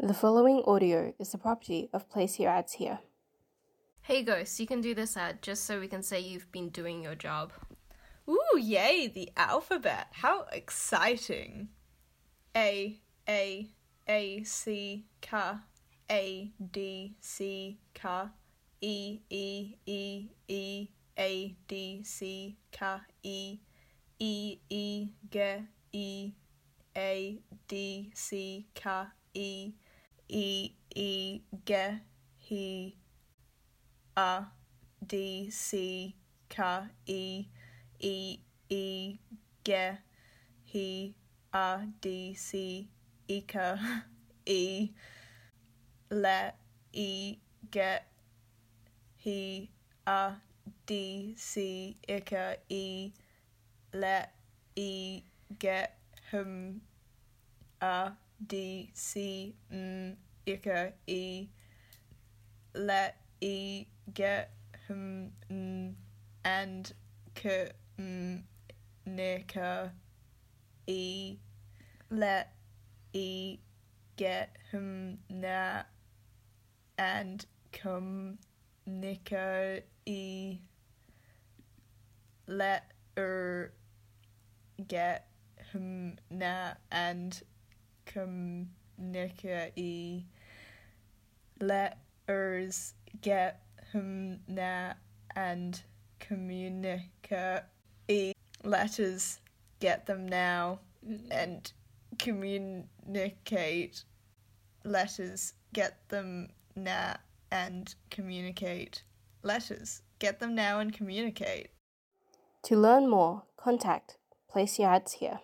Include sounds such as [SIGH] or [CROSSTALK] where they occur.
The following audio is the property of Place Your Ads Here. Hey Ghost, you can do this ad just so we can say you've been doing your job. Ooh, yay, the alphabet. How exciting. A, A, A, C, K, A, D, C, K, E, E, E, E, A, D, C, K, E, E, E, G, E, A, D, C, K, E, E, E, G, He, A, D, C, K, E, E, E, G, He, A, D, C, E, Le, [LAUGHS] E, Get, He, A, D, C, Ika, E, Let, E, Get, Hum, A, D, C, M, Ika, E, Let, E, Get, Hum, N, and K, M, Nika, E, Let, E, Get, Hum, Na, and Come, Nika, E, Let, Er, Get, Hum, Na, and communicate letters get hum na and communicate. Letters get them now and communicate. Letters get them now and communicate. Letters get them now and communicate. To learn more, contact Place Your Ads Here.